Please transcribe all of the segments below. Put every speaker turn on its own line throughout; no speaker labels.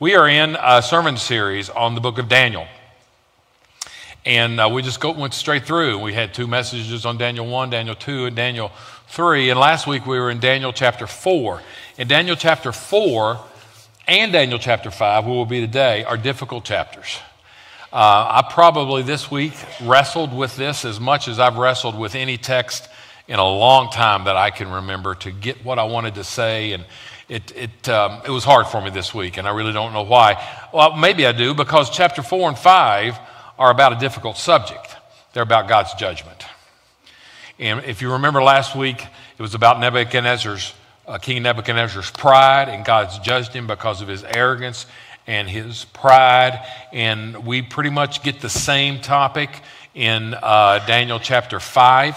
We are in a sermon series on the book of Daniel. And uh, we just go, went straight through. We had two messages on Daniel 1, Daniel 2, and Daniel 3. And last week we were in Daniel chapter 4. In Daniel chapter 4 and Daniel chapter 5, where we'll be today, are difficult chapters. Uh, I probably this week wrestled with this as much as I've wrestled with any text in a long time that I can remember to get what I wanted to say and it, it, um, it was hard for me this week, and I really don't know why. Well, maybe I do, because chapter 4 and 5 are about a difficult subject. They're about God's judgment. And if you remember last week, it was about Nebuchadnezzar's, uh, King Nebuchadnezzar's pride, and God's judged him because of his arrogance and his pride. And we pretty much get the same topic in uh, Daniel chapter 5.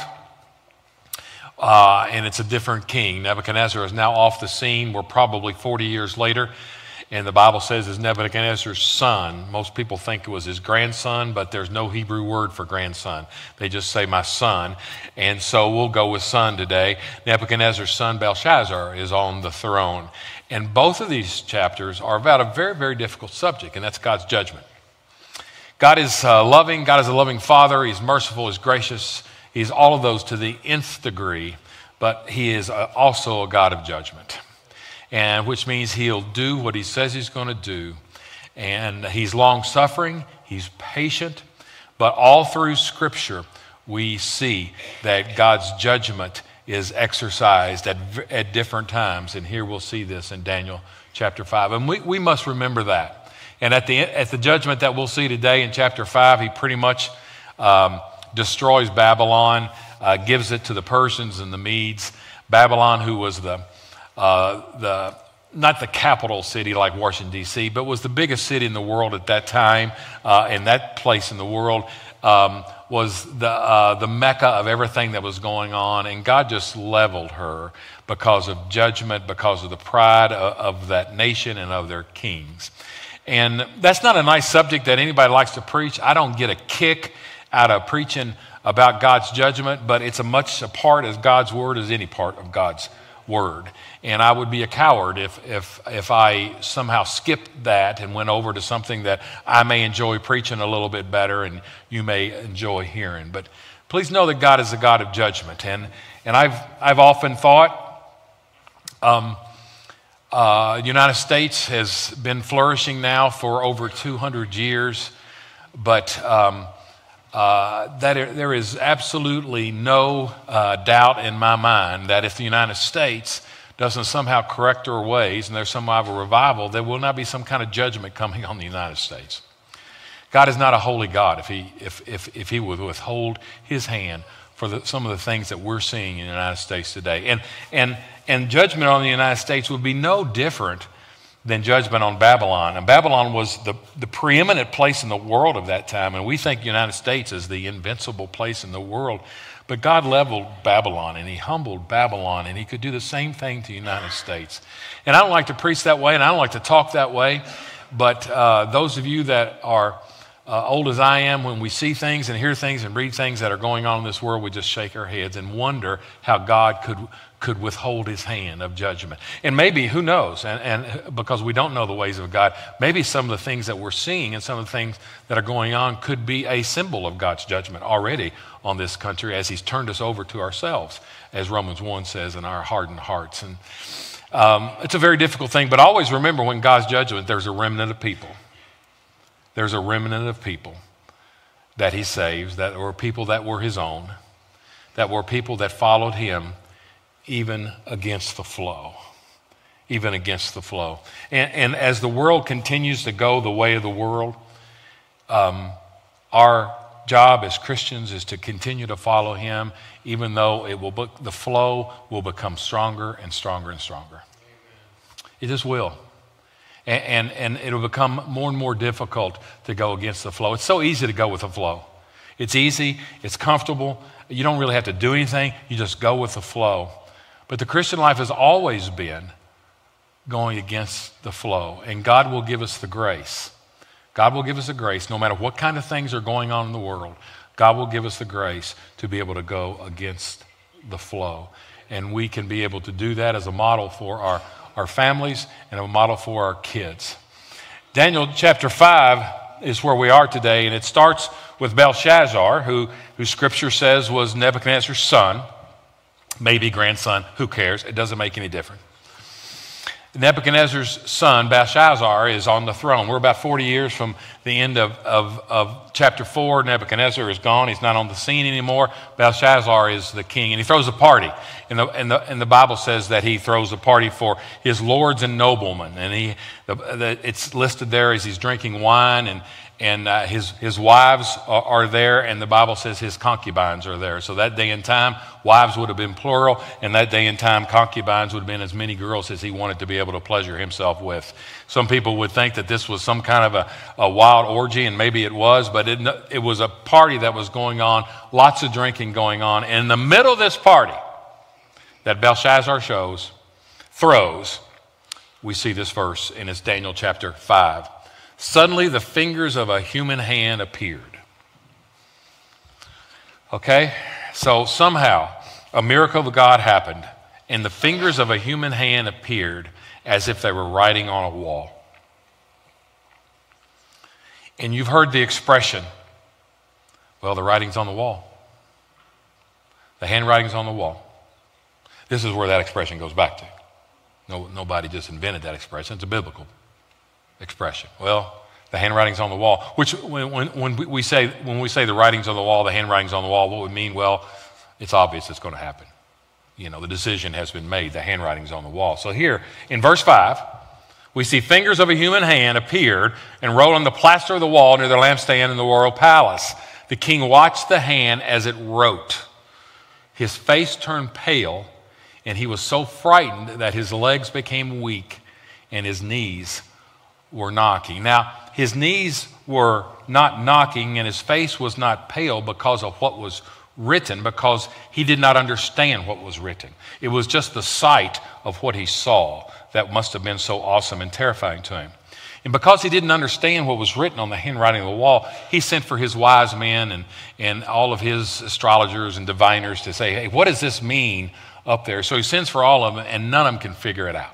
Uh, and it's a different king. Nebuchadnezzar is now off the scene. We're probably 40 years later. And the Bible says is Nebuchadnezzar's son. Most people think it was his grandson, but there's no Hebrew word for grandson. They just say my son. And so we'll go with son today. Nebuchadnezzar's son Belshazzar is on the throne. And both of these chapters are about a very, very difficult subject, and that's God's judgment. God is uh, loving. God is a loving father. He's merciful. He's gracious. He's all of those to the nth degree, but he is also a God of judgment, and which means he'll do what he says he's going to do. And he's long suffering, he's patient, but all through Scripture, we see that God's judgment is exercised at, at different times. And here we'll see this in Daniel chapter 5. And we, we must remember that. And at the, at the judgment that we'll see today in chapter 5, he pretty much um, destroys Babylon, uh, gives it to the Persians and the Medes. Babylon, who was the, uh, the not the capital city like Washington, D.C., but was the biggest city in the world at that time, uh, and that place in the world um, was the, uh, the mecca of everything that was going on, and God just leveled her because of judgment, because of the pride of, of that nation and of their kings. And that's not a nice subject that anybody likes to preach. I don't get a kick out of preaching about God's judgment, but it's a much a part of God's word as any part of God's word. And I would be a coward if, if, if I somehow skipped that and went over to something that I may enjoy preaching a little bit better and you may enjoy hearing. But please know that God is a God of judgment. And, and I've, I've often thought um, uh, the United States has been flourishing now for over 200 years, but um, uh, that there is absolutely no uh, doubt in my mind that if the United States doesn't somehow correct our ways and there's some kind of a revival, there will not be some kind of judgment coming on the United States. God is not a holy God if he, if, if, if he would withhold his hand for the, some of the things that we're seeing in the United States today. And, and, and judgment on the United States would be no different than judgment on Babylon. And Babylon was the, the preeminent place in the world of that time. And we think United States is the invincible place in the world. But God leveled Babylon and he humbled Babylon and he could do the same thing to the United States. And I don't like to preach that way and I don't like to talk that way. But uh, those of you that are uh, old as I am, when we see things and hear things and read things that are going on in this world, we just shake our heads and wonder how God could, could withhold his hand of judgment. And maybe, who knows, and, and because we don't know the ways of God, maybe some of the things that we're seeing and some of the things that are going on could be a symbol of God's judgment already on this country as he's turned us over to ourselves, as Romans 1 says, in our hardened hearts. And um, it's a very difficult thing, but always remember when God's judgment, there's a remnant of people there's a remnant of people that he saves, that were people that were his own, that were people that followed him even against the flow. Even against the flow. And, and as the world continues to go the way of the world, um, our job as Christians is to continue to follow him, even though it will be, the flow will become stronger and stronger and stronger. It just will and, and, and it'll become more and more difficult to go against the flow. It's so easy to go with the flow. It's easy, it's comfortable. You don't really have to do anything, you just go with the flow. But the Christian life has always been going against the flow, and God will give us the grace. God will give us the grace, no matter what kind of things are going on in the world, God will give us the grace to be able to go against the flow. And we can be able to do that as a model for our our families and a model for our kids. Daniel chapter 5 is where we are today, and it starts with Belshazzar, who, who scripture says was Nebuchadnezzar's son, maybe grandson, who cares? It doesn't make any difference. Nebuchadnezzar's son, Belshazzar, is on the throne. We're about 40 years from the end of, of, of, chapter 4. Nebuchadnezzar is gone. He's not on the scene anymore. Belshazzar is the king, and he throws a party. And the, and the, and the Bible says that he throws a party for his lords and noblemen. And he, the, the, it's listed there as he's drinking wine, and, and uh, his, his wives are, are, there, and the Bible says his concubines are there. So that day and time, wives would have been plural, and that day and time, concubines would have been as many girls as he wanted to be able to pleasure himself with. Some people would think that this was some kind of a, a wild orgy, and maybe it was, but it, it was a party that was going on, lots of drinking going on. And in the middle of this party that Belshazzar shows, throws, we see this verse, and it's Daniel chapter 5. Suddenly, the fingers of a human hand appeared. Okay? So, somehow, a miracle of God happened, and the fingers of a human hand appeared as if they were writing on a wall. And you've heard the expression, well, the writing's on the wall. The handwriting's on the wall. This is where that expression goes back to. No, nobody just invented that expression, it's a biblical expression. Well, the handwriting's on the wall. Which, when, when, when, we say, when we say the writing's on the wall, the handwriting's on the wall, what we mean? Well, it's obvious it's going to happen. You know, the decision has been made, the handwriting's on the wall. So here, in verse 5, we see fingers of a human hand appeared and wrote on the plaster of the wall near the lampstand in the royal palace. The king watched the hand as it wrote. His face turned pale, and he was so frightened that his legs became weak and his knees were knocking. Now, his knees were not knocking and his face was not pale because of what was written, because he did not understand what was written. It was just the sight of what he saw that must have been so awesome and terrifying to him. And because he didn't understand what was written on the handwriting of the wall, he sent for his wise men and, and all of his astrologers and diviners to say, hey, what does this mean up there? So he sends for all of them, and none of them can figure it out.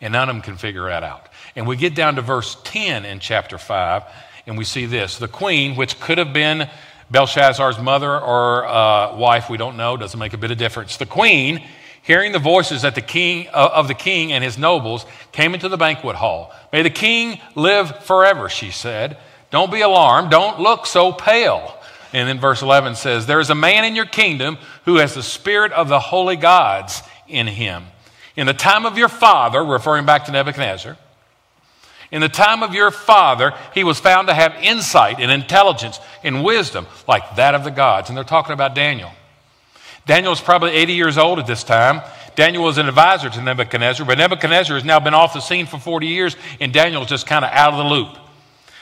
And none of them can figure it out. And we get down to verse 10 in chapter 5, and we see this. The queen, which could have been Belshazzar's mother or uh, wife, we don't know, doesn't make a bit of difference. The queen, hearing the voices the king, uh, of the king and his nobles, came into the banquet hall. May the king live forever, she said. Don't be alarmed. Don't look so pale. And then verse 11 says, There is a man in your kingdom who has the spirit of the holy gods in him. In the time of your father, referring back to Nebuchadnezzar, in the time of your father, he was found to have insight and intelligence and wisdom like that of the gods. And they're talking about Daniel. Daniel is probably 80 years old at this time. Daniel was an advisor to Nebuchadnezzar, but Nebuchadnezzar has now been off the scene for 40 years, and Daniel's just kind of out of the loop.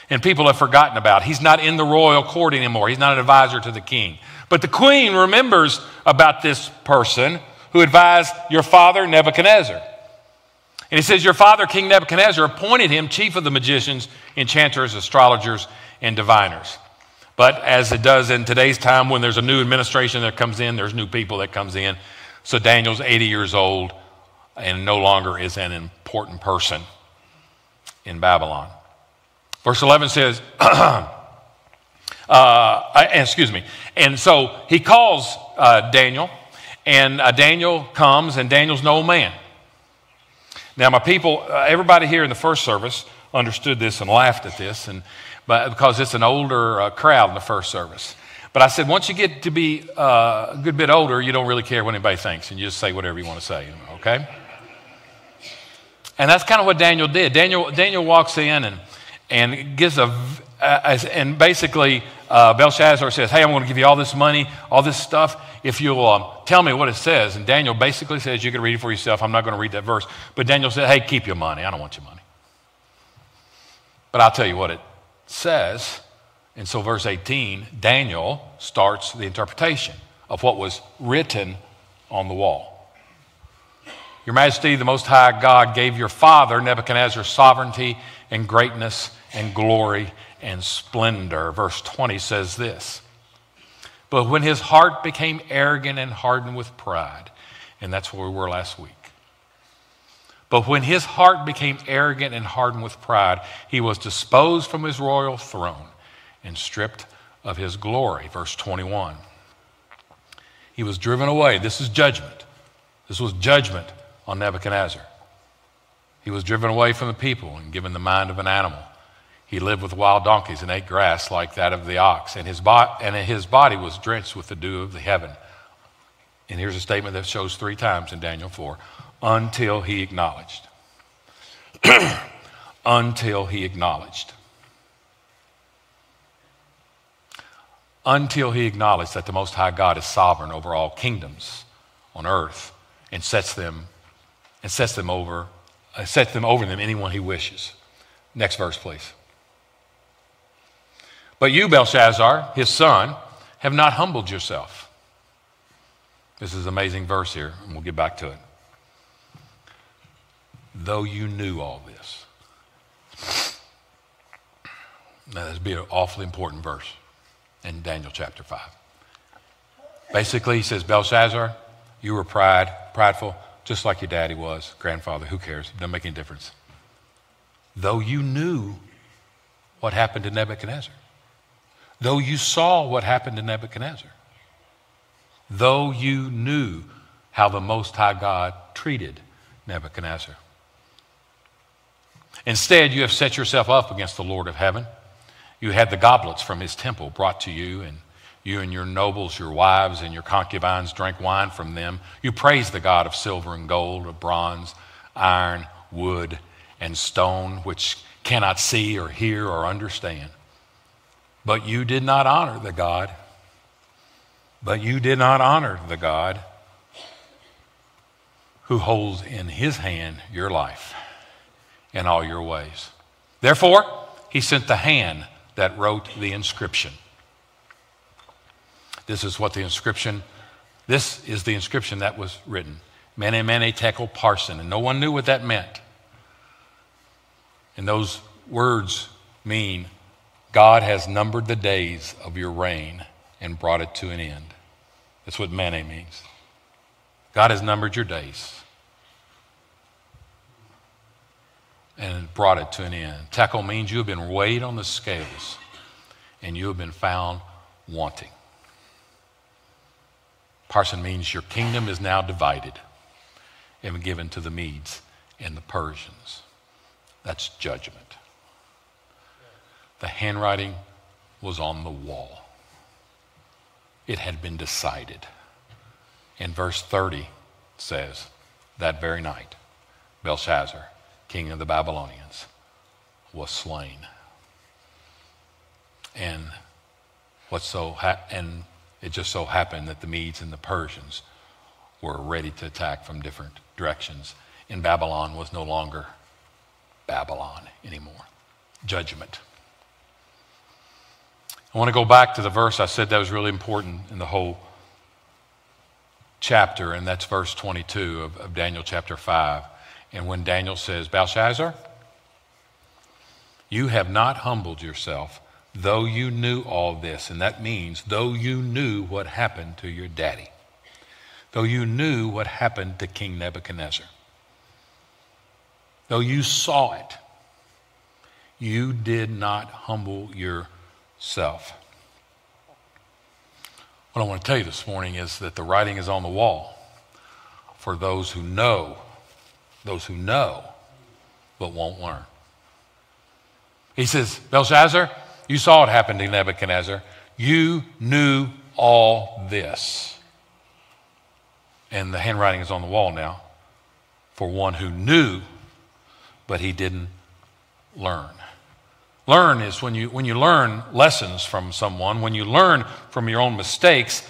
And people have forgotten about. He's not in the royal court anymore. He's not an advisor to the king. But the queen remembers about this person who advised your father, Nebuchadnezzar. And he says, Your father, King Nebuchadnezzar, appointed him chief of the magicians, enchanters, astrologers, and diviners. But as it does in today's time, when there's a new administration that comes in, there's new people that comes in. So Daniel's 80 years old and no longer is an important person in Babylon. Verse 11 says, uh, excuse me. And so he calls uh, Daniel, and uh, Daniel comes, and Daniel's no man. Now, my people, uh, everybody here in the first service understood this and laughed at this, and but, because it's an older uh, crowd in the first service. But I said, once you get to be uh, a good bit older, you don't really care what anybody thinks, and you just say whatever you want to say, okay? And that's kind of what Daniel did. Daniel, Daniel walks in and, and gives a, uh, and basically uh, Belshazzar says, Hey, I'm going to give you all this money, all this stuff, if you'll um, tell me what it says. And Daniel basically says, You can read it for yourself. I'm not going to read that verse. But Daniel said, Hey, keep your money. I don't want your money. But I'll tell you what it says. And so, verse 18, Daniel starts the interpretation of what was written on the wall. Your Majesty, the Most High God gave your father Nebuchadnezzar sovereignty and greatness and glory and splendor. Verse 20 says this But when his heart became arrogant and hardened with pride, and that's where we were last week. But when his heart became arrogant and hardened with pride, he was disposed from his royal throne and stripped of his glory. Verse 21. He was driven away. This is judgment. This was judgment on Nebuchadnezzar. He was driven away from the people and given the mind of an animal. He lived with wild donkeys and ate grass like that of the ox, and his, bo- and his body was drenched with the dew of the heaven. And here's a statement that shows three times in Daniel 4 until he acknowledged. until he acknowledged. Until he acknowledged that the Most High God is sovereign over all kingdoms on earth and sets them and sets them over uh, sets them over them anyone he wishes. Next verse, please. But you, Belshazzar, his son, have not humbled yourself. This is an amazing verse here, and we'll get back to it. Though you knew all this. Now, this would be an awfully important verse in Daniel chapter 5. Basically, he says, Belshazzar, you were pride, prideful, just like your daddy was, grandfather, who cares? It doesn't make any difference. Though you knew what happened to Nebuchadnezzar, though you saw what happened to Nebuchadnezzar, though you knew how the Most High God treated Nebuchadnezzar. Instead, you have set yourself up against the Lord of heaven. You had the goblets from his temple brought to you, and you and your nobles, your wives, and your concubines drank wine from them. You praised the God of silver and gold, of bronze, iron, wood, and stone, which cannot see or hear or understand. But you did not honor the God. But you did not honor the God who holds in his hand your life and all your ways. Therefore, he sent the hand that wrote the inscription. This is what the inscription, this is the inscription that was written. Mene Mene Tekel Parsin. And no one knew what that meant. And those words mean God has numbered the days of your reign and brought it to an end. That's what Mene means. God has numbered your days and brought it to an end. Tekel means you have been weighed on the scales and you have been found wanting. Parsin means your kingdom is now divided and given to the Medes and the Persians. That's judgment. The handwriting was on the wall, it had been decided. And verse 30 says, That very night, Belshazzar, king of the Babylonians, was slain. And what so ha- and it just so happened that the Medes and the Persians were ready to attack from different directions, and Babylon was no longer Babylon anymore. Judgment. I want to go back to the verse I said that was really important in the whole chapter, and that's verse 22 of, of Daniel chapter 5. And when Daniel says, Belshazzar, you have not humbled yourself though you knew all this, and that means though you knew what happened to your daddy, though you knew what happened to King Nebuchadnezzar, though you saw it, you did not humble yourself. What I want to tell you this morning is that the writing is on the wall for those who know, those who know, but won't learn. He says, Belshazzar, you saw it happen to Nebuchadnezzar. You knew all this. And the handwriting is on the wall now for one who knew, but he didn't learn. Learn is when you, when you learn lessons from someone, when you learn from your own mistakes,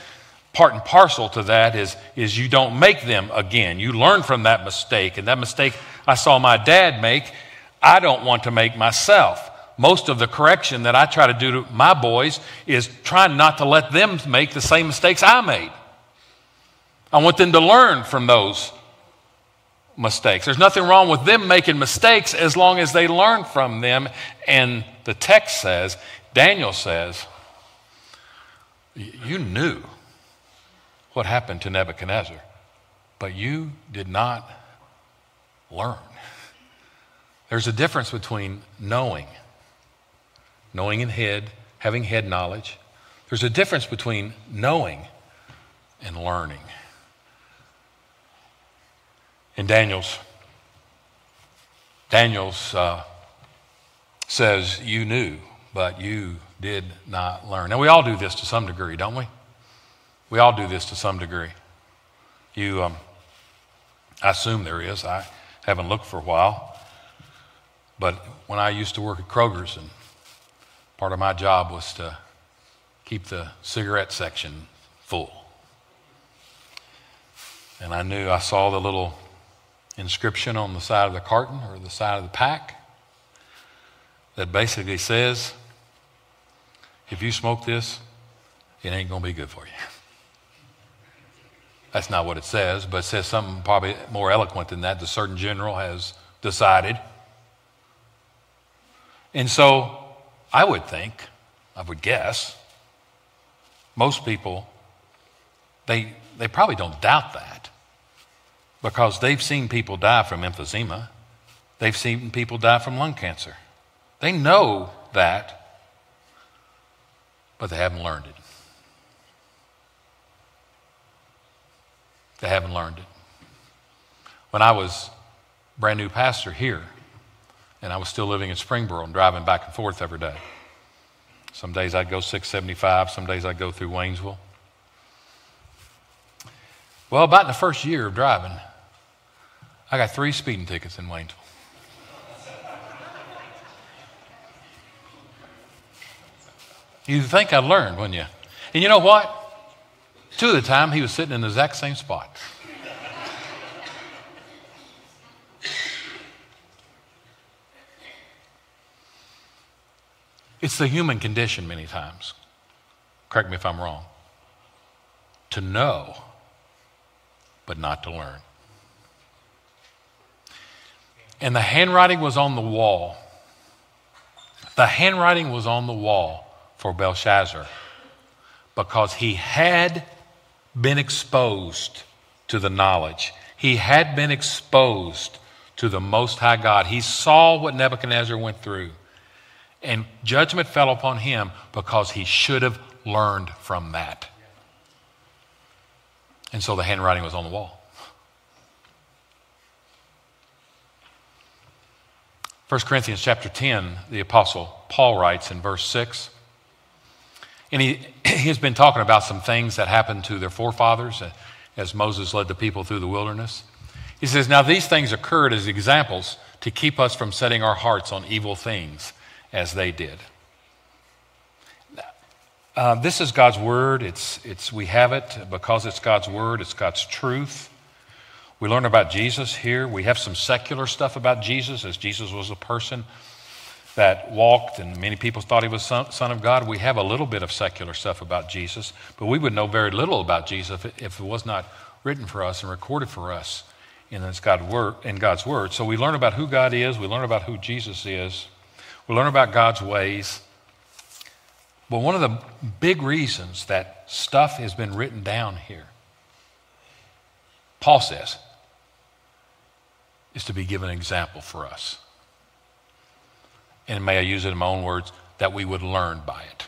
part and parcel to that is, is you don't make them again. You learn from that mistake. And that mistake I saw my dad make, I don't want to make myself most of the correction that I try to do to my boys is trying not to let them make the same mistakes I made. I want them to learn from those mistakes. There's nothing wrong with them making mistakes as long as they learn from them. And the text says, Daniel says, You knew what happened to Nebuchadnezzar, but you did not learn. There's a difference between knowing, knowing in head, having head knowledge. There's a difference between knowing and learning. In Daniel's, Daniel's uh, says, You knew, but you did not learn. Now, we all do this to some degree, don't we? We all do this to some degree. You, um, I assume there is. I haven't looked for a while. But when I used to work at Kroger's, and part of my job was to keep the cigarette section full. And I knew I saw the little inscription on the side of the carton or the side of the pack that basically says, if you smoke this, it ain't going to be good for you. That's not what it says, but it says something probably more eloquent than that. The Surgeon General has decided. And so I would think, I would guess, most people, they, they probably don't doubt that because they've seen people die from emphysema, they've seen people die from lung cancer. They know that, but they haven't learned it. They haven't learned it. When I was brand new pastor here, and I was still living in Springboro and driving back and forth every day. Some days I'd go 675, some days I'd go through Waynesville. Well, about in the first year of driving, I got three speeding tickets in Waynesville. You'd think I'd learned, wouldn't you? And you know what? Two of the time, he was sitting in the exact same spot. It's the human condition, many times. Correct me if I'm wrong. To know, but not to learn. And the handwriting was on the wall. The handwriting was on the wall for Belshazzar because he had been exposed to the knowledge. He had been exposed to the Most High God. He saw what Nebuchadnezzar went through. And judgment fell upon him because he should have learned from that. And so the handwriting was on the wall. 1 Corinthians chapter 10, the apostle Paul writes in verse 6 and he, he's been talking about some things that happened to their forefathers as Moses led the people through the wilderness. He says, Now these things occurred as examples to keep us from setting our hearts on evil things as they did. Uh, this is God's word. It's, it's, we have it because it's God's word, it's God's truth. We learn about Jesus here. We have some secular stuff about Jesus, as Jesus was a person that walked, and many people thought he was son, son, of God. We have a little bit of secular stuff about Jesus, but we would know very little about Jesus if it, if it was not written for us and recorded for us in, God's word, in God's Word. So we learn about who God is, we learn about who Jesus is, we learn about God's ways. But one of the big reasons that stuff has been written down here, Paul says, is to be given an example for us and may I use it in my own words, that we would learn by it.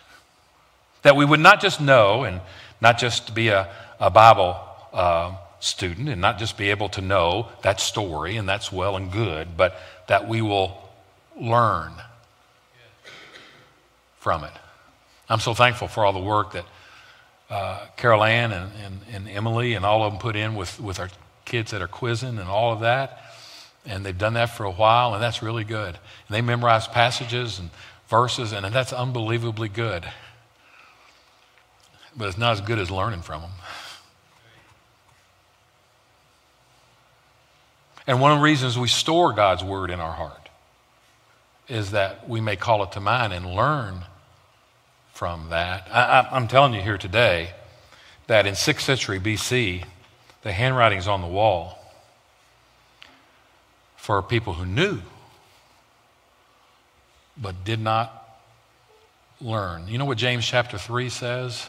That we would not just know and not just be a, a Bible uh, student and not just be able to know that story, and that's well and good, but that we will learn from it. I'm so thankful for all the work that uh, Carol Ann and, and, and Emily and all of them put in with, with our kids that are quizzing and all of that and they've done that for a while, and that's really good. And they memorize passages and verses, and that's unbelievably good. But it's not as good as learning from them. And one of the reasons we store God's word in our heart is that we may call it to mind and learn from that. I, am telling you here today that in 6th century BC, the handwriting's on the wall for people who knew but did not learn. You know what James chapter 3 says?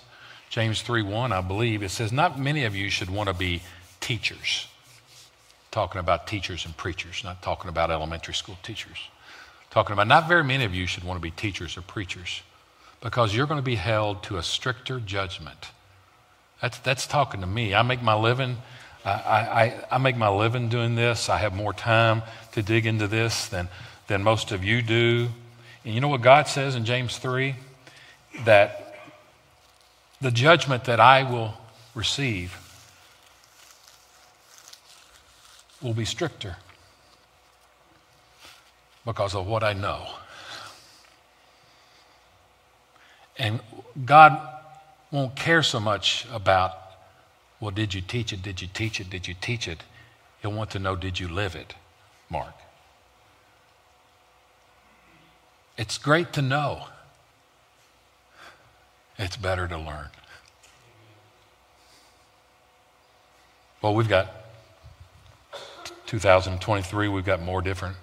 James 3 1, I believe. It says, Not many of you should want to be teachers. talking about teachers and preachers, not talking about elementary school teachers. Talking about not very many of you should want to be teachers or preachers because you're going to be held to a stricter judgment. That's, that's talking to me. I make my living. I, I, I make my living doing this. I have more time to dig into this than, than most of you do. And you know what God says in James 3? That the judgment that I will receive will be stricter because of what I know. And God won't care so much about, well, did you teach it? Did you teach it? Did you teach it? He'll want to know, did you live it, Mark? It's great to know. It's better to learn. Well, we've got 2023, we've got more different.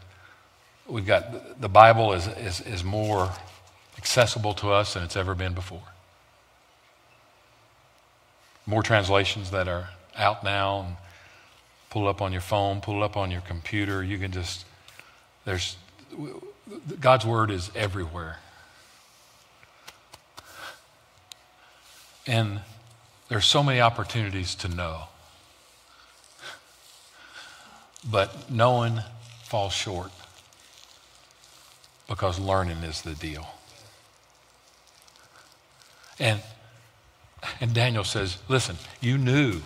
We've got the Bible is, is, is more accessible to us than it's ever been before. More translations that are out now and pull up on your phone, pull up on your computer. You can just, there's, God's Word is everywhere. And there's so many opportunities to know. But knowing falls short because learning is the deal. And, and Daniel says, Listen, you knew,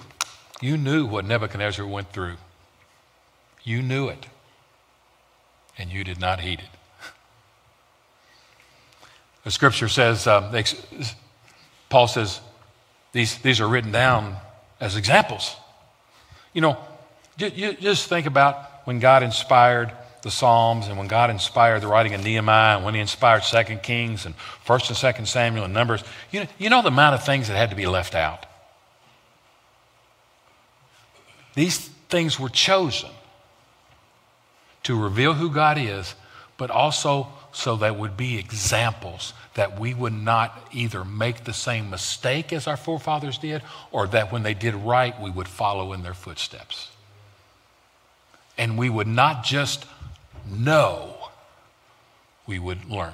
you knew what Nebuchadnezzar went through. You knew it, and you did not heed it. The scripture says, um, they, Paul says, these, these are written down as examples. You know, you, just think about when God inspired the Psalms and when God inspired the writing of Nehemiah and when he inspired Second Kings and First and Second Samuel and Numbers. You know, you know the amount of things that had to be left out. These things were chosen to reveal who God is, but also so that would be examples that we would not either make the same mistake as our forefathers did or that when they did right, we would follow in their footsteps and we would not just know, we would learn.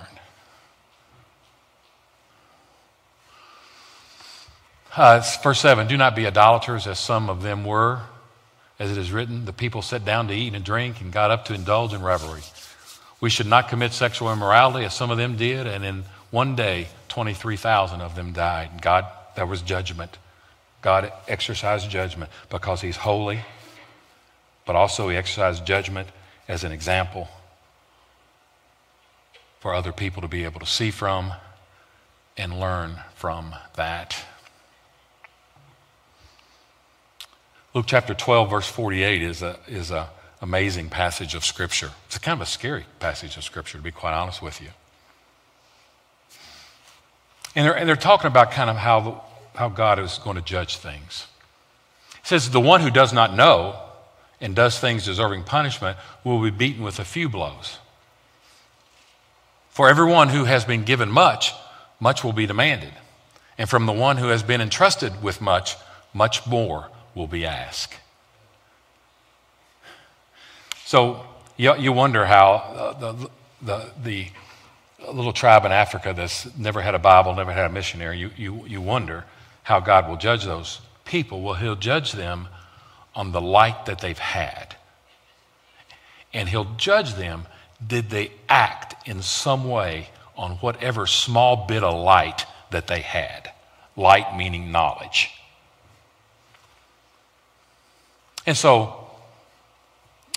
Uh, verse 7 Do not be idolaters as some of them were. As it is written, the people sat down to eat and drink and got up to indulge in revelry. We should not commit sexual immorality as some of them did, and in one day, 23,000 of them died. God, that was judgment. God exercised judgment because He's holy but also he exercised judgment as an example for other people to be able to see from and learn from that. Luke chapter 12, verse 48 is a, is a amazing passage of Scripture. It's kind of a scary passage of Scripture, to be quite honest with you. And they're, and they're talking about kind of how, how God is going to judge things. It says, The one who does not know and does things deserving punishment will be beaten with a few blows. For everyone who has been given much, much will be demanded. And from the one who has been entrusted with much, much more will be asked. So you, you wonder how uh, the, the, the little tribe in Africa that's never had a Bible, never had a missionary, you, you, you wonder how God will judge those people. Well, He'll judge them on the light that they've had. And he'll judge them did they act in some way on whatever small bit of light that they had? Light meaning knowledge. And so,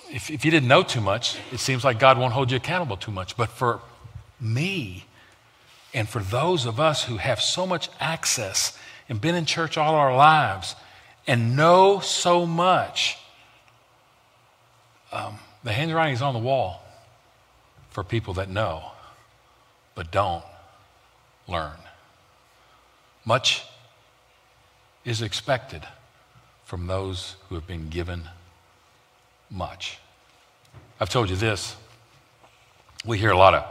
if, if you didn't know too much, it seems like God won't hold you accountable too much. But for me, and for those of us who have so much access and been in church all our lives, and know so much. Um, the handwriting is on the wall for people that know but don't learn. Much is expected from those who have been given much. I've told you this. We hear a lot of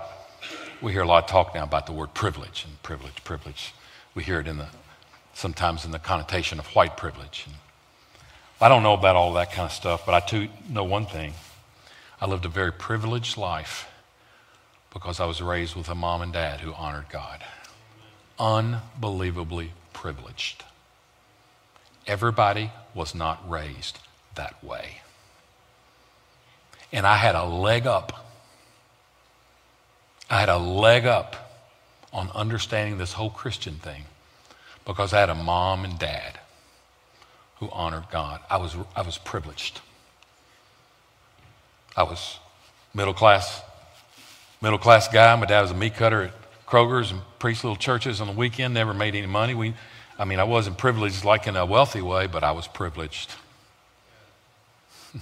we hear a lot of talk now about the word privilege and privilege, privilege. We hear it in the sometimes in the connotation of white privilege. I don't know about all that kind of stuff, but I do know one thing. I lived a very privileged life because I was raised with a mom and dad who honored God. Unbelievably privileged. Everybody was not raised that way. And I had a leg up. I had a leg up on understanding this whole Christian thing because I had a mom and dad who honored God. I was, I was privileged. I was middle class, middle class guy. My dad was a meat cutter at Kroger's and preached little churches on the weekend. Never made any money. We, I mean, I wasn't privileged like in a wealthy way, but I was privileged.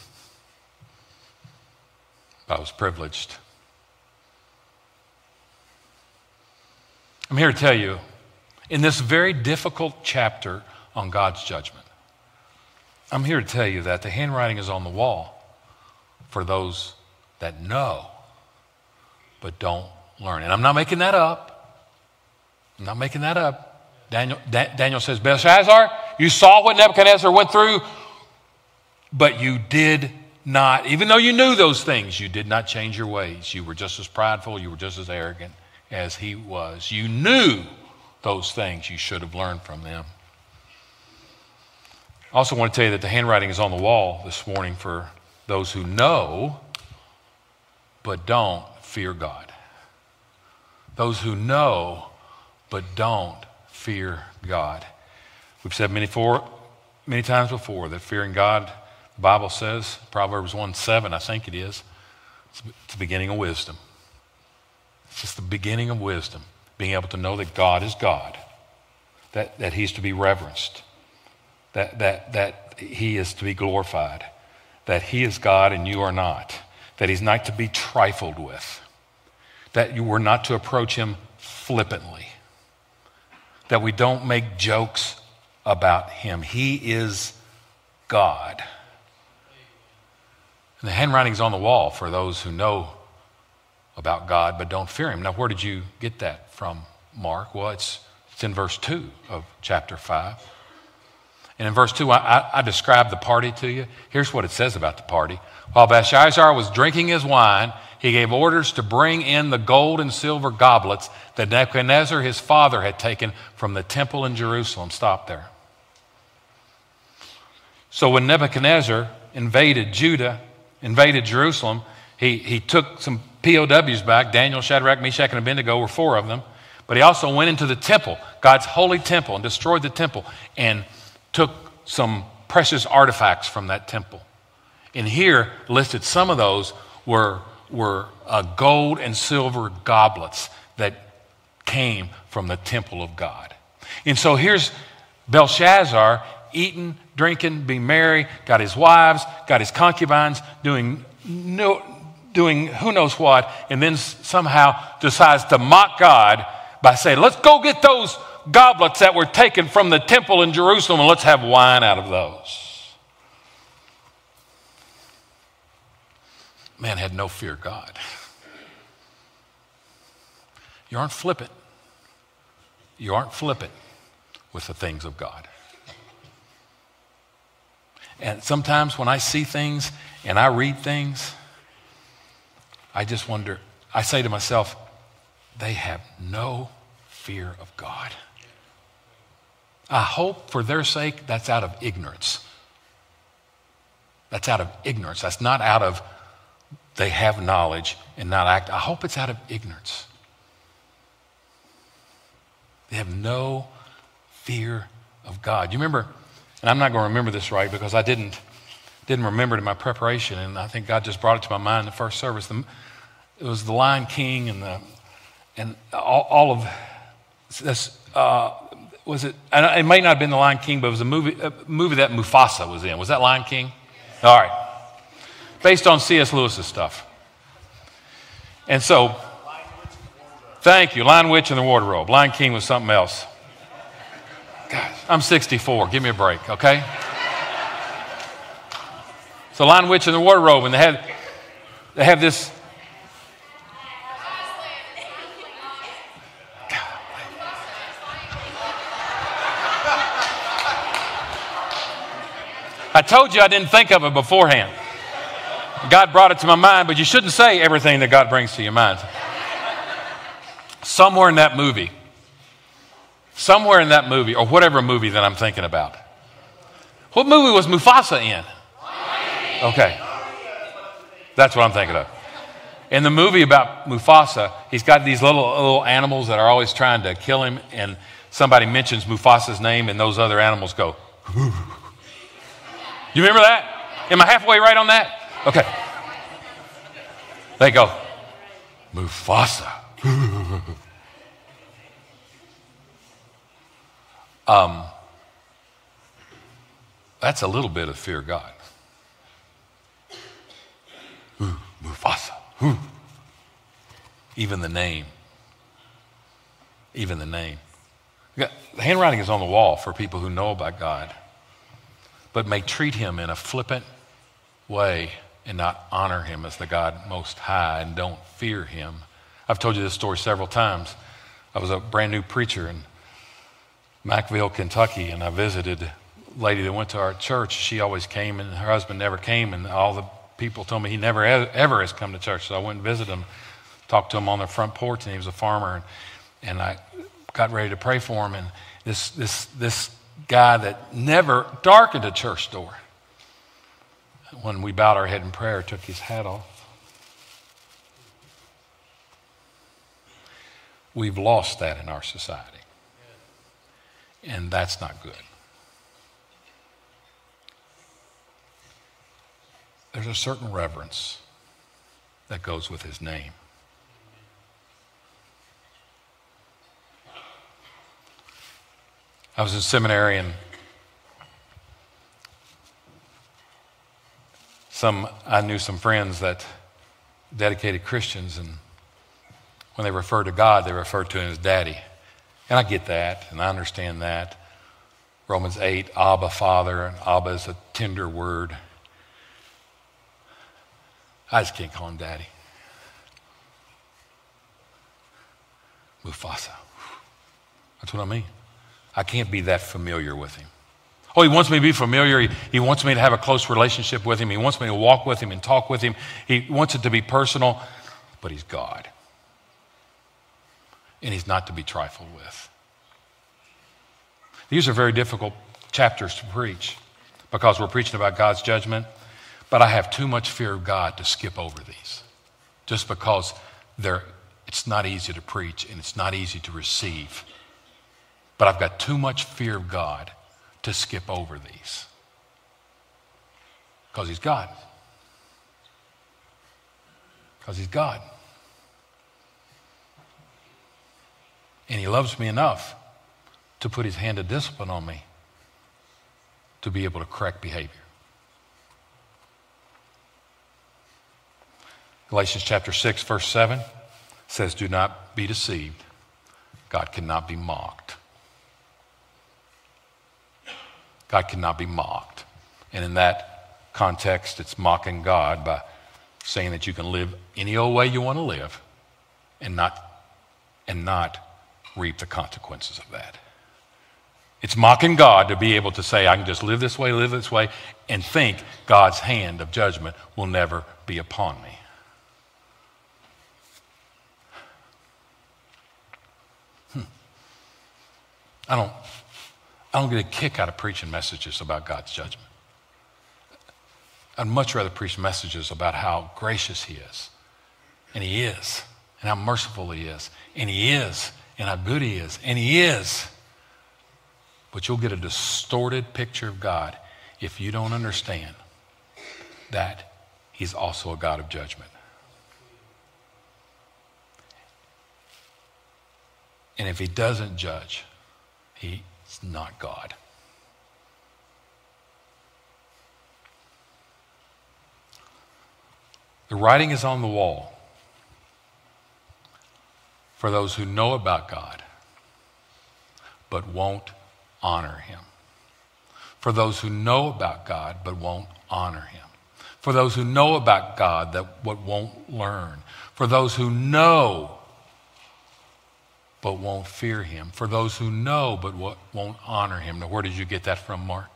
I was privileged. I'm here to tell you, in this very difficult chapter on God's judgment, I'm here to tell you that the handwriting is on the wall for those that know but don't learn. And I'm not making that up. I'm not making that up. Daniel, da- Daniel says, Belshazzar, you saw what Nebuchadnezzar went through, but you did not, even though you knew those things, you did not change your ways. You were just as prideful, you were just as arrogant as he was. You knew those things, you should have learned from them. I also want to tell you that the handwriting is on the wall this morning for those who know but don't fear God. Those who know but don't fear God. We've said many, for, many times before that fearing God, the Bible says, Proverbs 1 7, I think it is, it's the beginning of wisdom. It's just the beginning of wisdom, being able to know that God is God, that, that He's to be reverenced, that, that, that He is to be glorified, that He is God and you are not, that He's not to be trifled with, that you were not to approach Him flippantly, that we don't make jokes about Him. He is God. And the handwriting's on the wall for those who know about God but don't fear him. Now, where did you get that from, Mark? Well, it's, it's in verse 2 of chapter 5. And in verse 2, I, I, I described the party to you. Here's what it says about the party. While Belshazzar was drinking his wine, he gave orders to bring in the gold and silver goblets that Nebuchadnezzar, his father, had taken from the temple in Jerusalem. Stop there. So when Nebuchadnezzar invaded Judah, invaded Jerusalem, he, he took some POWs back. Daniel, Shadrach, Meshach, and Abednego were four of them. But he also went into the temple, God's holy temple, and destroyed the temple and took some precious artifacts from that temple. And here listed some of those were, were uh, gold and silver goblets that came from the temple of God. And so here's Belshazzar eating, drinking, being merry, got his wives, got his concubines, doing no, doing who knows what, and then somehow decides to mock God by saying, Let's go get those goblets that were taken from the temple in Jerusalem and let's have wine out of those. Man had no fear of God. You aren't flippant. You aren't flippant with the things of God. And sometimes when I see things and I read things, I just wonder, I say to myself, they have no fear of God. I hope for their sake that's out of ignorance. That's out of ignorance. That's not out of they have knowledge and not act. I hope it's out of ignorance. They have no fear of God. You remember, and I'm not going to remember this right because I didn't, didn't remember it in my preparation, and I think God just brought it to my mind in the first service. The, it was the Lion King and the and all, all of this. Uh, was it? it might not have been the Lion King, but it was a movie, a movie that Mufasa was in. Was that Lion King? All right, based on C.S. Lewis's stuff. And so, thank you, Lion Witch and the Wardrobe. Lion King was something else. God, I'm 64. Give me a break, okay? So, Lion Witch and the Wardrobe, and they had they have this I told you I didn't think of it beforehand. God brought it to my mind, but you shouldn't say everything that God brings to your mind. Somewhere in that movie, somewhere in that movie, or whatever movie that I'm thinking about. What movie was Mufasa in? Okay. That's what I'm thinking of. In the movie about Mufasa, he's got these little, little animals that are always trying to kill him, and somebody mentions Mufasa's name, and those other animals go, You remember that? Am I halfway right on that? Okay. They go, Mufasa. um, that's a little bit of fear God. Ooh, Mufasa. Ooh. Even the name. Even the name. The handwriting is on the wall for people who know about God, but may treat him in a flippant way and not honor him as the God most high and don't fear him. I've told you this story several times. I was a brand new preacher in Mackville, Kentucky, and I visited a lady that went to our church. She always came, and her husband never came, and all the people told me he never ever has come to church. So I went and visited him, talked to him on the front porch, and he was a farmer, and, and I got ready to pray for him. And this this this guy that never darkened a church door, when we bowed our head in prayer, took his hat off. We've lost that in our society. And that's not good. There's a certain reverence that goes with his name. I was in seminary and some I knew some friends that dedicated Christians and when they refer to God, they refer to him as daddy. And I get that and I understand that. Romans 8, Abba, Father, and Abba is a tender word. I just can't call him daddy. Mufasa. That's what I mean. I can't be that familiar with him. Oh, he wants me to be familiar. He, he wants me to have a close relationship with him. He wants me to walk with him and talk with him. He wants it to be personal, but he's God. And he's not to be trifled with. These are very difficult chapters to preach because we're preaching about God's judgment. But I have too much fear of God to skip over these just because they're, it's not easy to preach and it's not easy to receive. But I've got too much fear of God to skip over these because He's God. Because He's God. And He loves me enough to put His hand of discipline on me to be able to correct behavior. Galatians chapter 6, verse 7 says, Do not be deceived. God cannot be mocked. God cannot be mocked. And in that context, it's mocking God by saying that you can live any old way you want to live and not, and not reap the consequences of that. It's mocking God to be able to say, I can just live this way, live this way, and think God's hand of judgment will never be upon me. Hmm. I don't, I don't get a kick out of preaching messages about God's judgment. I'd much rather preach messages about how gracious He is. And He is. And how merciful He is. And He is. And how good He is. And He is. But you'll get a distorted picture of God if you don't understand that He's also a God of judgment. And if He doesn't judge, He's not God. The writing is on the wall for those who know about God but won't honor Him. For those who know about God but won't honor Him. For those who know about God that but won't learn. For those who know but won't fear him. For those who know but won't honor him. Now, where did you get that from, Mark?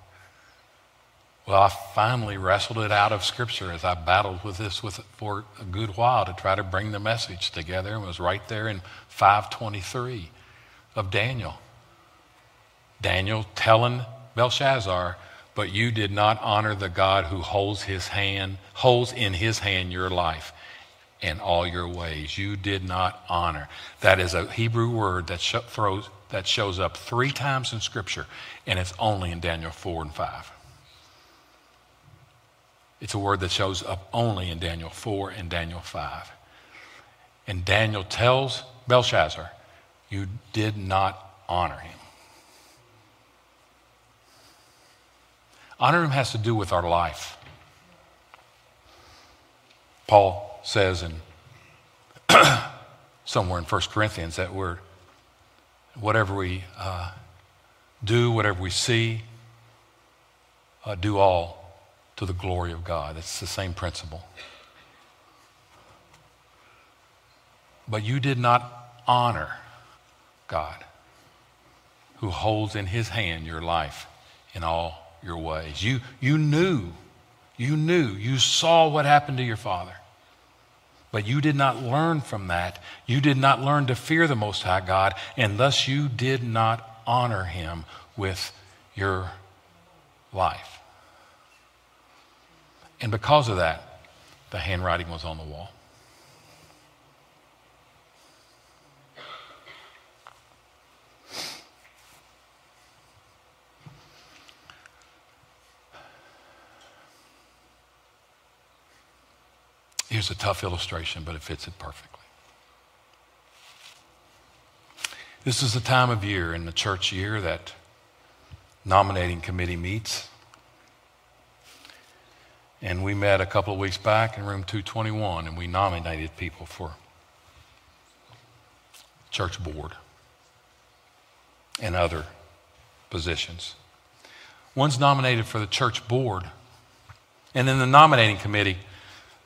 Well, I finally wrestled it out of Scripture as I battled with this with for a good while to try to bring the message together. And was right there in 523 of Daniel. Daniel telling Belshazzar, but you did not honor the God who holds his hand, holds in his hand your life and all your ways. You did not honor. That is a Hebrew word that, sh- throws, that shows up three times in Scripture, and it's only in Daniel 4 and 5. It's a word that shows up only in Daniel 4 and Daniel 5. And Daniel tells Belshazzar, You did not honor him. Honor him has to do with our life. Paul says in somewhere in 1 Corinthians that we're whatever we uh, do, whatever we see, uh, do all to the glory of God. It's the same principle. But you did not honor God, who holds in his hand your life in all your ways. You, you knew, you knew, you saw what happened to your father. But you did not learn from that. You did not learn to fear the Most High God, and thus you did not honor him with your life. And because of that, the handwriting was on the wall. Here's a tough illustration, but it fits it perfectly. This is the time of year in the church year that nominating committee meets. And we met a couple of weeks back in room 221 and we nominated people for church board and other positions. One's nominated for the church board. And in the nominating committee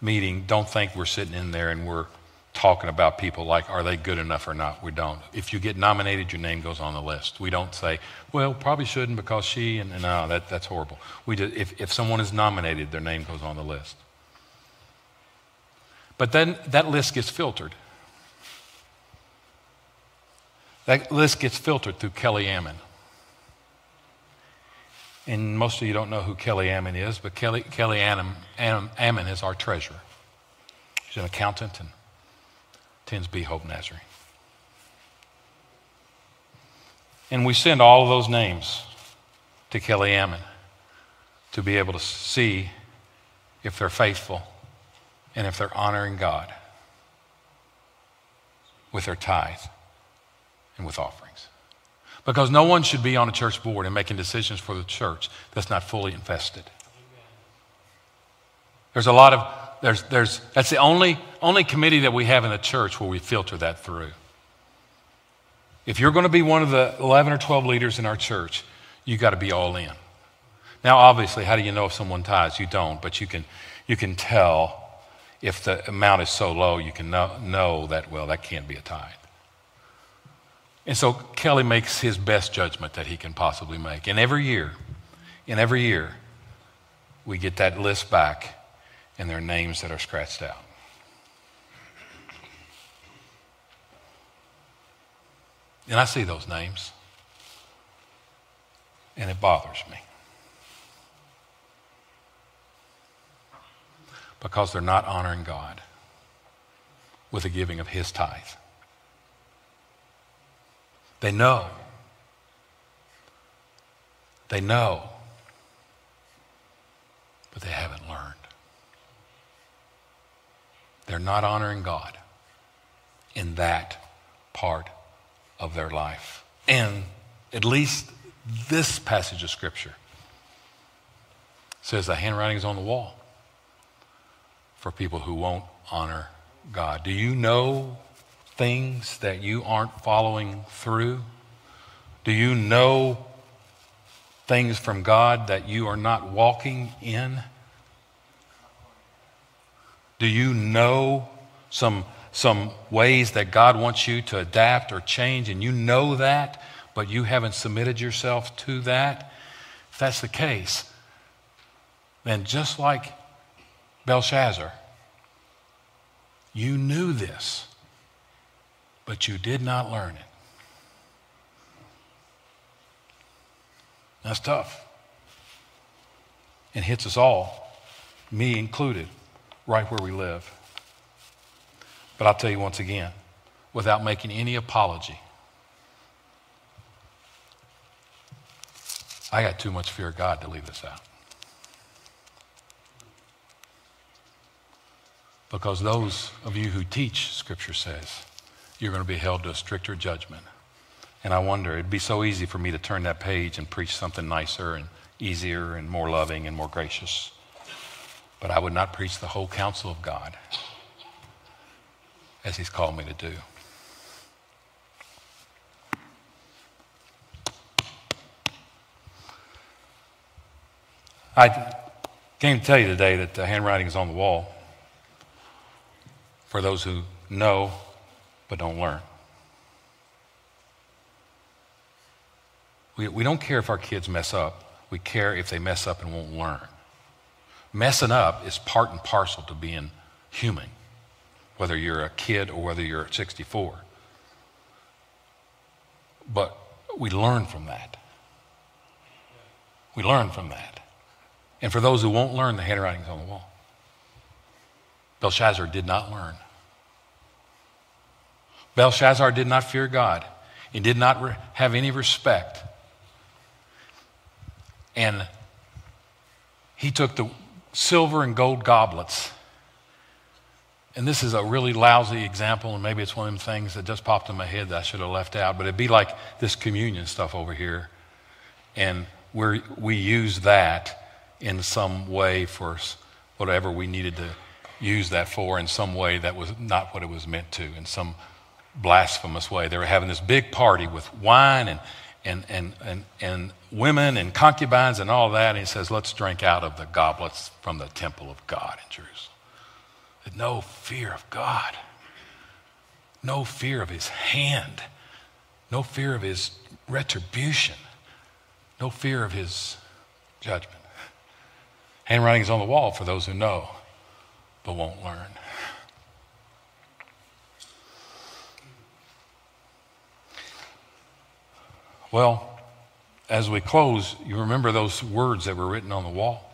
meeting, don't think we're sitting in there and we're talking about people like, are they good enough or not? We don't. If you get nominated, your name goes on the list. We don't say, well, probably shouldn't because she, and, and no, that, that's horrible. We just, if, if someone is nominated, their name goes on the list. But then that list gets filtered. That list gets filtered through Kelly Ammon. And most of you don't know who Kelly Ammon is, but Kelly, Kelly Ammon, Ammon is our treasurer. She's an accountant and tends to be Hope Nazarene. And we send all of those names to Kelly Ammon to be able to see if they're faithful and if they're honoring God with their tithe and with offerings. Because no one should be on a church board and making decisions for the church that's not fully invested. There's a lot of there's, there's, that's the only, only committee that we have in the church where we filter that through. If you're going to be one of the 11 or 12 leaders in our church, you got to be all in. Now, obviously, how do you know if someone tithes? You don't, but you can, you can tell if the amount is so low, you can know, know that, well, that can't be a tithe. And so Kelly makes his best judgment that he can possibly make. And every year, in every year, we get that list back and there are names that are scratched out. And I see those names, and it bothers me. Because they're not honoring God with the giving of His tithe. They know. They know, but they haven't learned. They're not honoring God in that part of their life. And at least this passage of Scripture says the handwriting is on the wall for people who won't honor God. Do you know things that you aren't following through? Do you know things from God that you are not walking in? Do you know some, some ways that God wants you to adapt or change, and you know that, but you haven't submitted yourself to that? If that's the case, then just like Belshazzar, you knew this, but you did not learn it. That's tough. It hits us all, me included, right where we live. But I'll tell you once again, without making any apology, I got too much fear of God to leave this out. Because those of you who teach, Scripture says, you're going to be held to a stricter judgment. And I wonder, it'd be so easy for me to turn that page and preach something nicer and easier and more loving and more gracious. But I would not preach the whole counsel of God as He's called me to do. I came to tell you today that the handwriting is on the wall for those who know but don't learn. We, we don't care if our kids mess up, we care if they mess up and won't learn. Messing up is part and parcel to being human, whether you're a kid or whether you're 64. But we learn from that. We learn from that. And for those who won't learn, the handwriting's on the wall. Belshazzar did not learn. Belshazzar did not fear God. He did not re- have any respect. And he took the silver and gold goblets. And this is a really lousy example, and maybe it's one of them things that just popped in my head that I should have left out, but it'd be like this communion stuff over here. And we we use that in some way for whatever we needed to use that for in some way that was not what it was meant to, in some blasphemous way. They were having this big party with wine and, and, and, and, and women and concubines and all that. And he says, Let's drink out of the goblets from the temple of God in Jerusalem. No fear of God, no fear of his hand, no fear of his retribution, no fear of his judgment. Handwriting is on the wall for those who know but won't learn. Well, as we close, you remember those words that were written on the wall.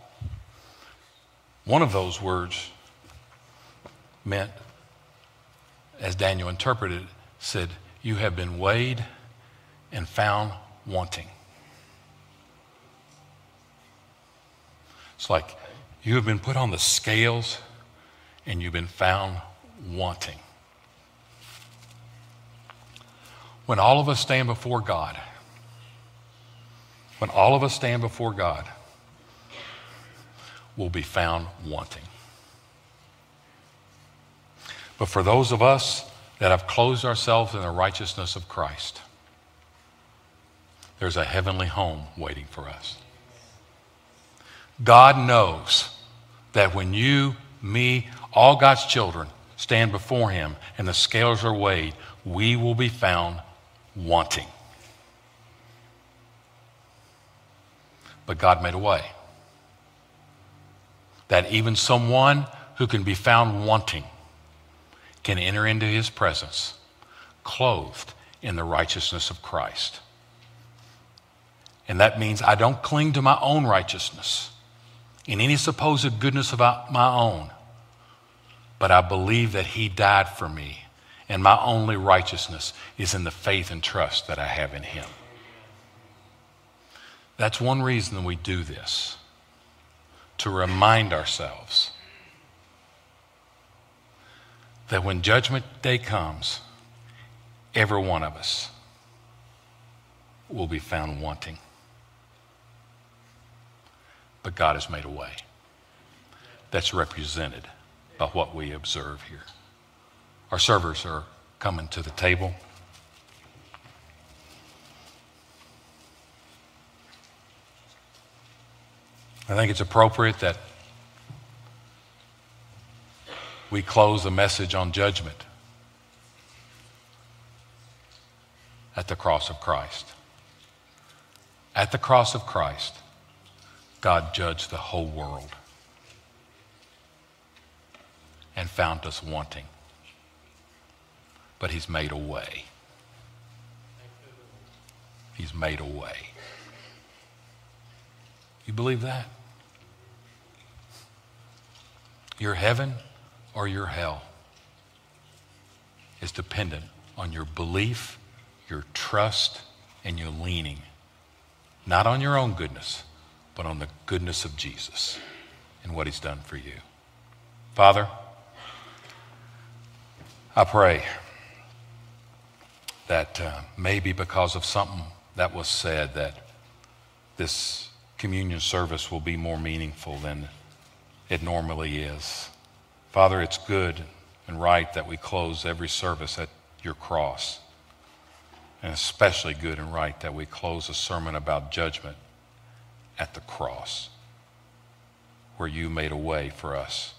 One of those words meant, as Daniel interpreted, said, You have been weighed and found wanting. It's like you have been put on the scales and you've been found wanting. When all of us stand before God, when all of us stand before God, we'll be found wanting. But for those of us that have closed ourselves in the righteousness of Christ, there's a heavenly home waiting for us. God knows that when you, me, all God's children stand before Him and the scales are weighed, we will be found wanting. But God made a way. That even someone who can be found wanting can enter into his presence, clothed in the righteousness of Christ. And that means I don't cling to my own righteousness in any supposed goodness of my own, but I believe that he died for me, and my only righteousness is in the faith and trust that I have in him. That's one reason we do this to remind ourselves that when Judgment Day comes, every one of us will be found wanting. But God has made a way that's represented by what we observe here. Our servers are coming to the table. I think it's appropriate that we close the message on judgment at the cross of Christ. At the cross of Christ, God judged the whole world and found us wanting. But He's made a way. He's made a way. You believe that? Your heaven or your hell is dependent on your belief, your trust, and your leaning, not on your own goodness, but on the goodness of Jesus and what he's done for you. Father, I pray that uh, maybe because of something that was said that this communion service will be more meaningful than it normally is. Father, it's good and right that we close every service at your cross. And especially good and right that we close a sermon about judgment at the cross, where you made a way for us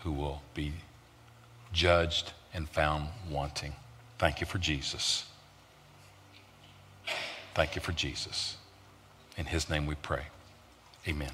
who will be judged and found wanting. Thank you for Jesus. Thank you for Jesus. In his name we pray. Amen.